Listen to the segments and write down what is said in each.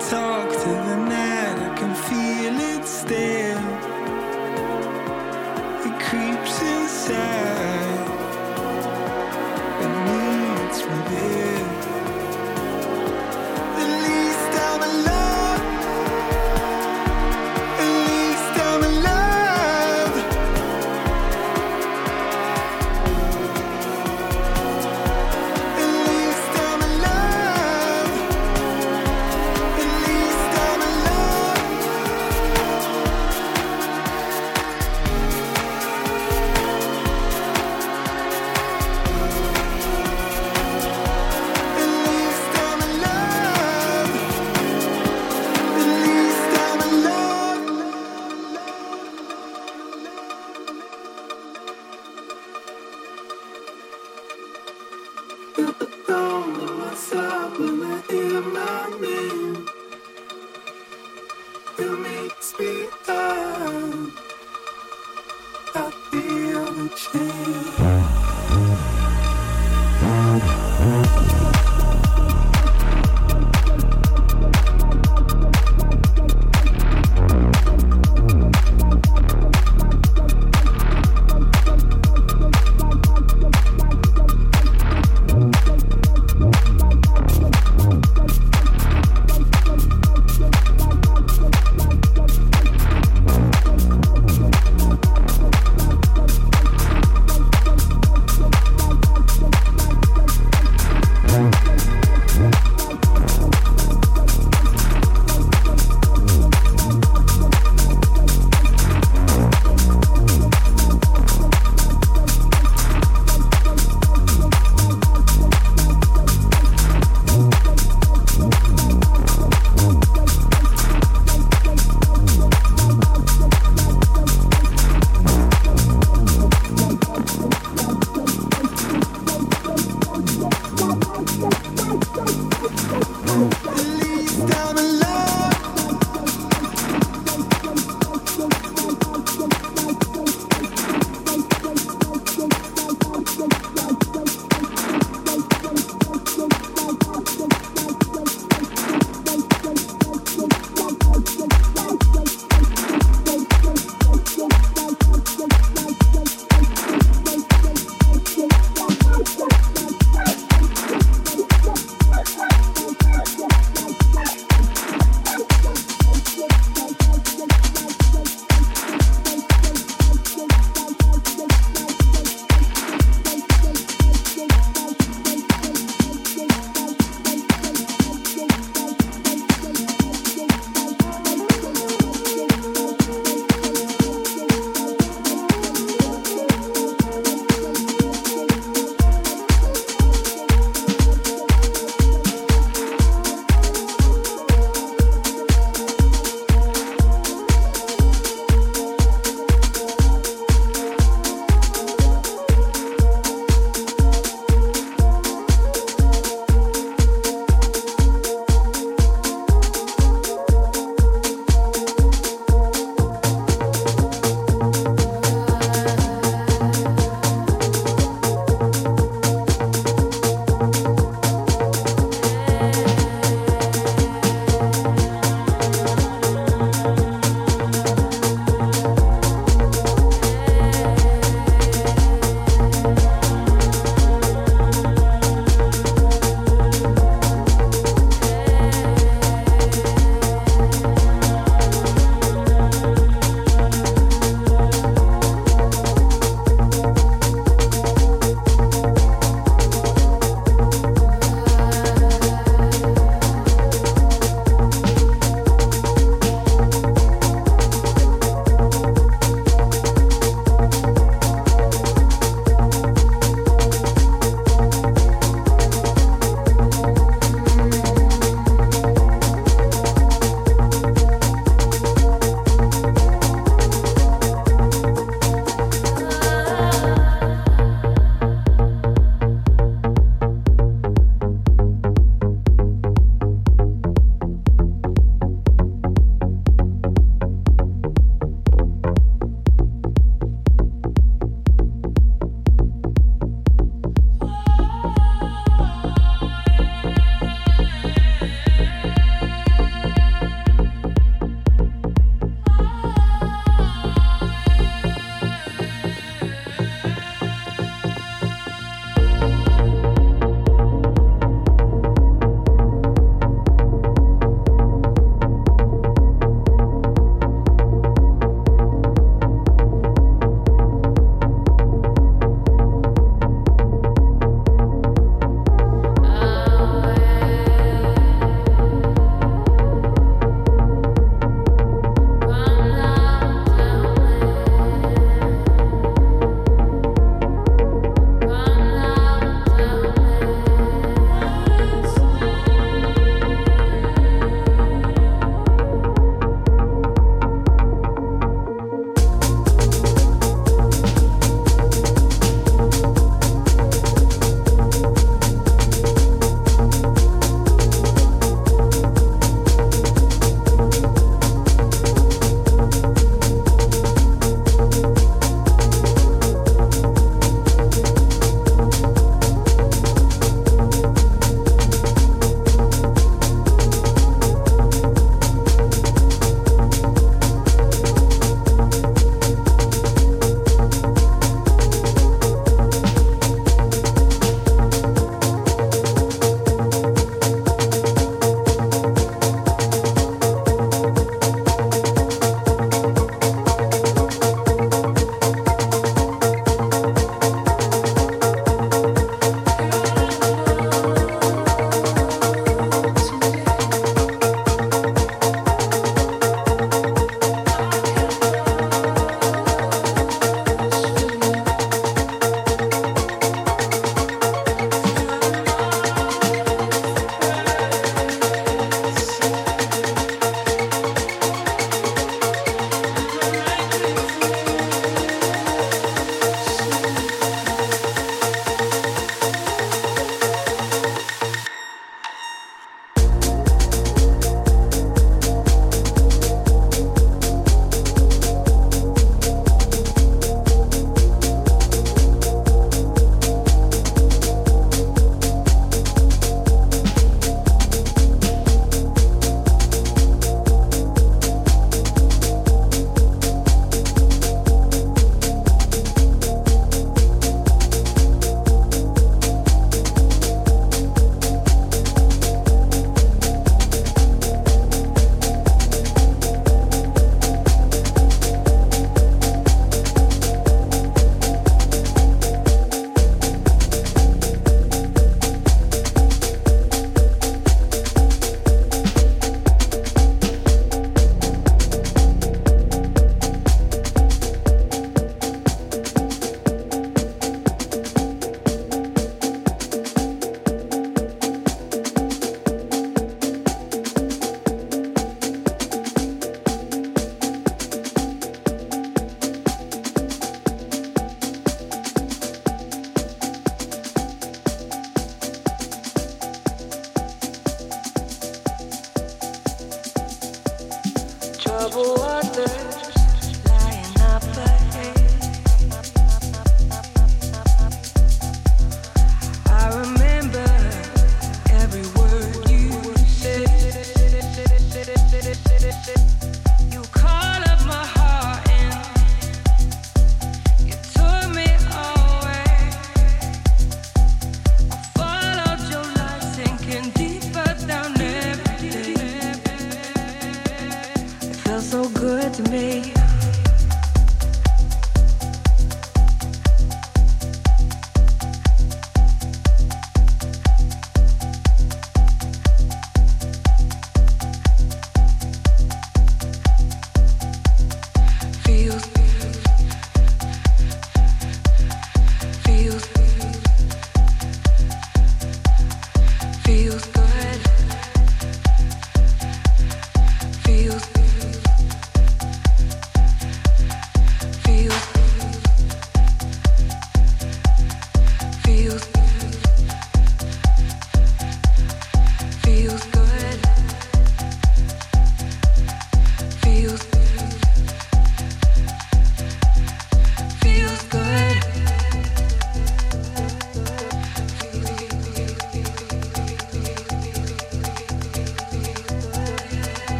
talk to the night, I can feel it still. It creeps inside.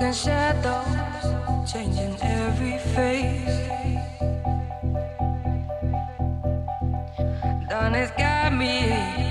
broken shadows changing every face. Done has got me.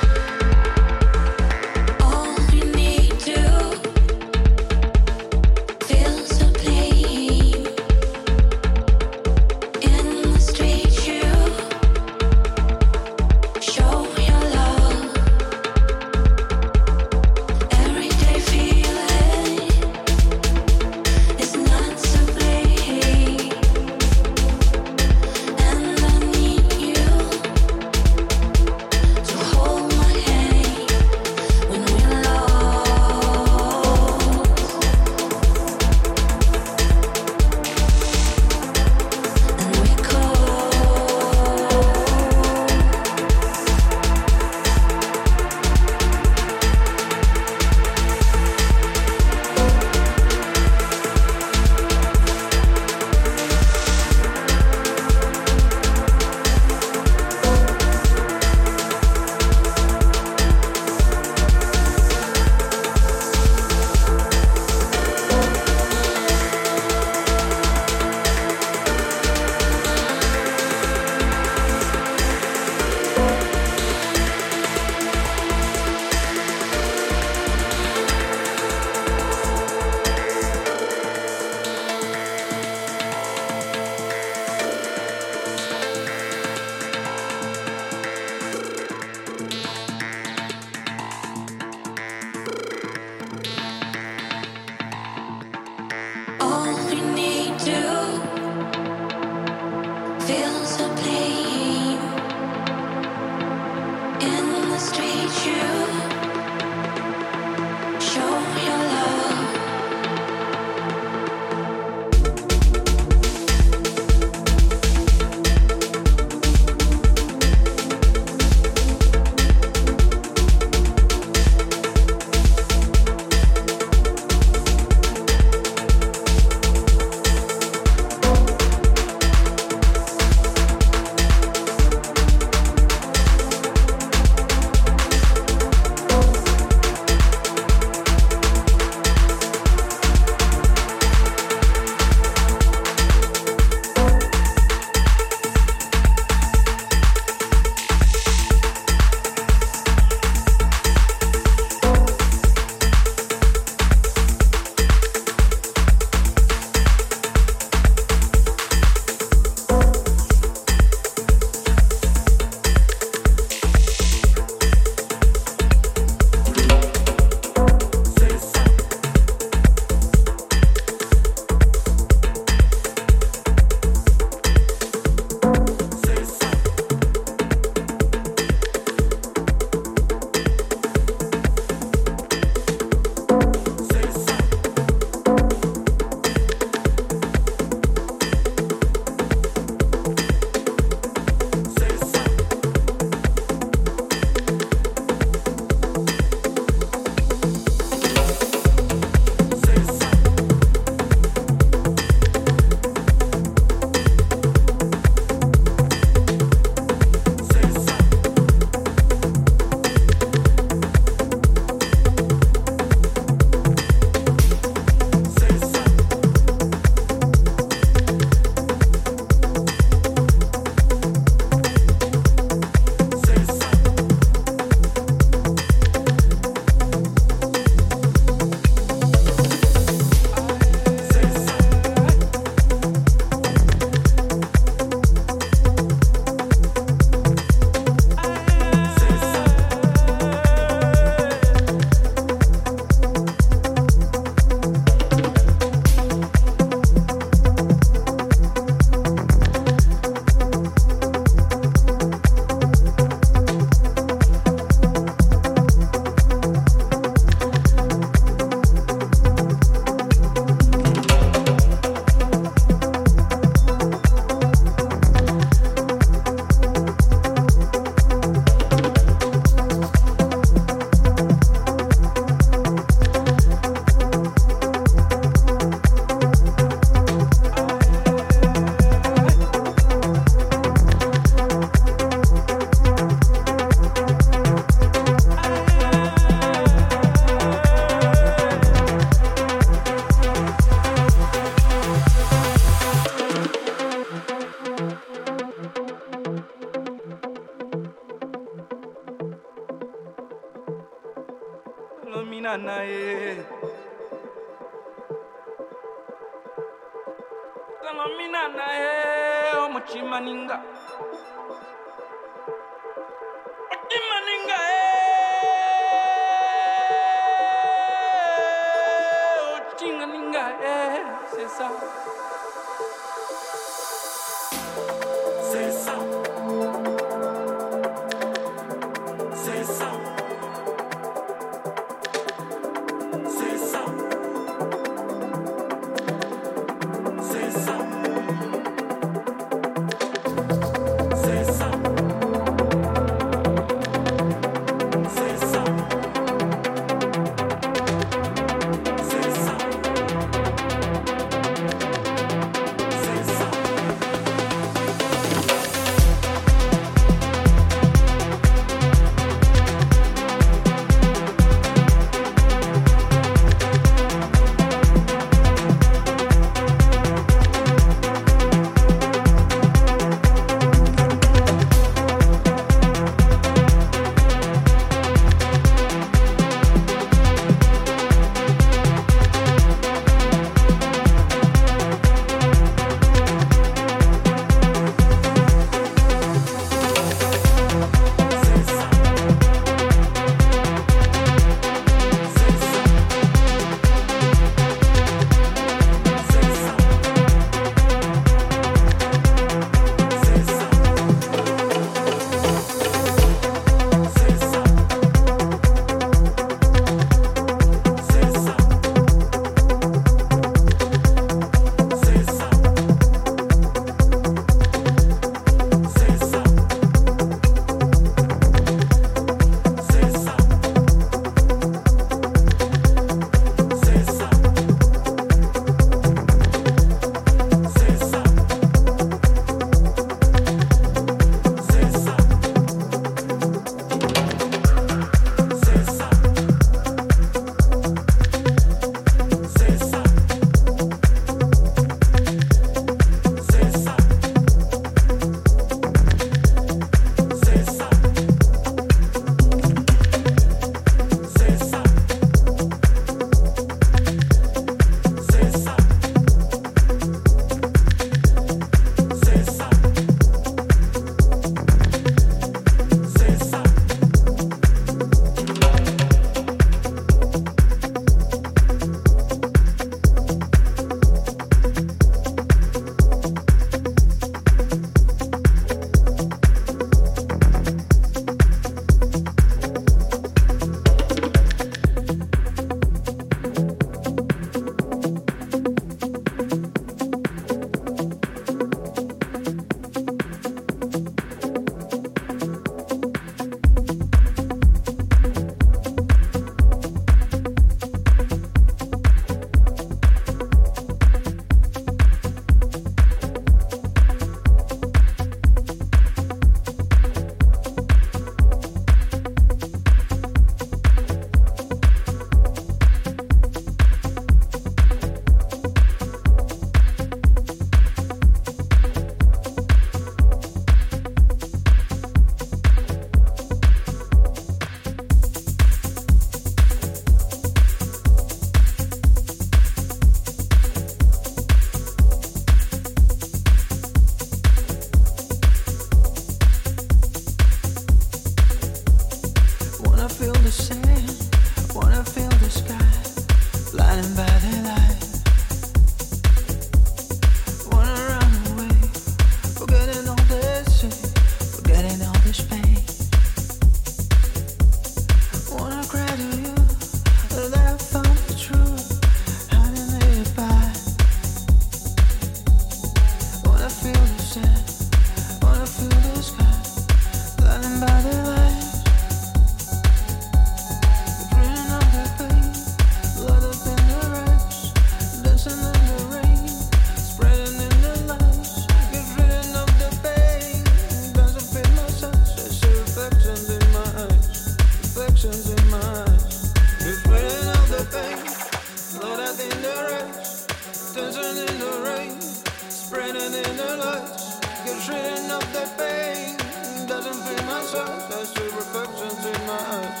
I see reflections in my eyes.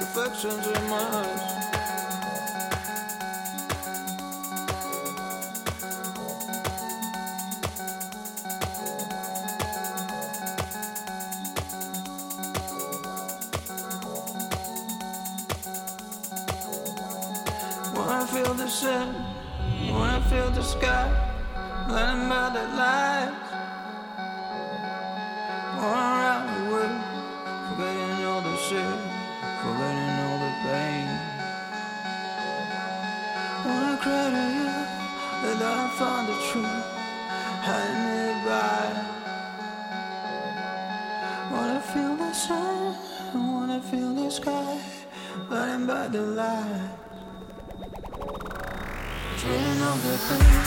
Reflections in my eyes. When I feel the sun, when I feel the sky, learning about the light. happen.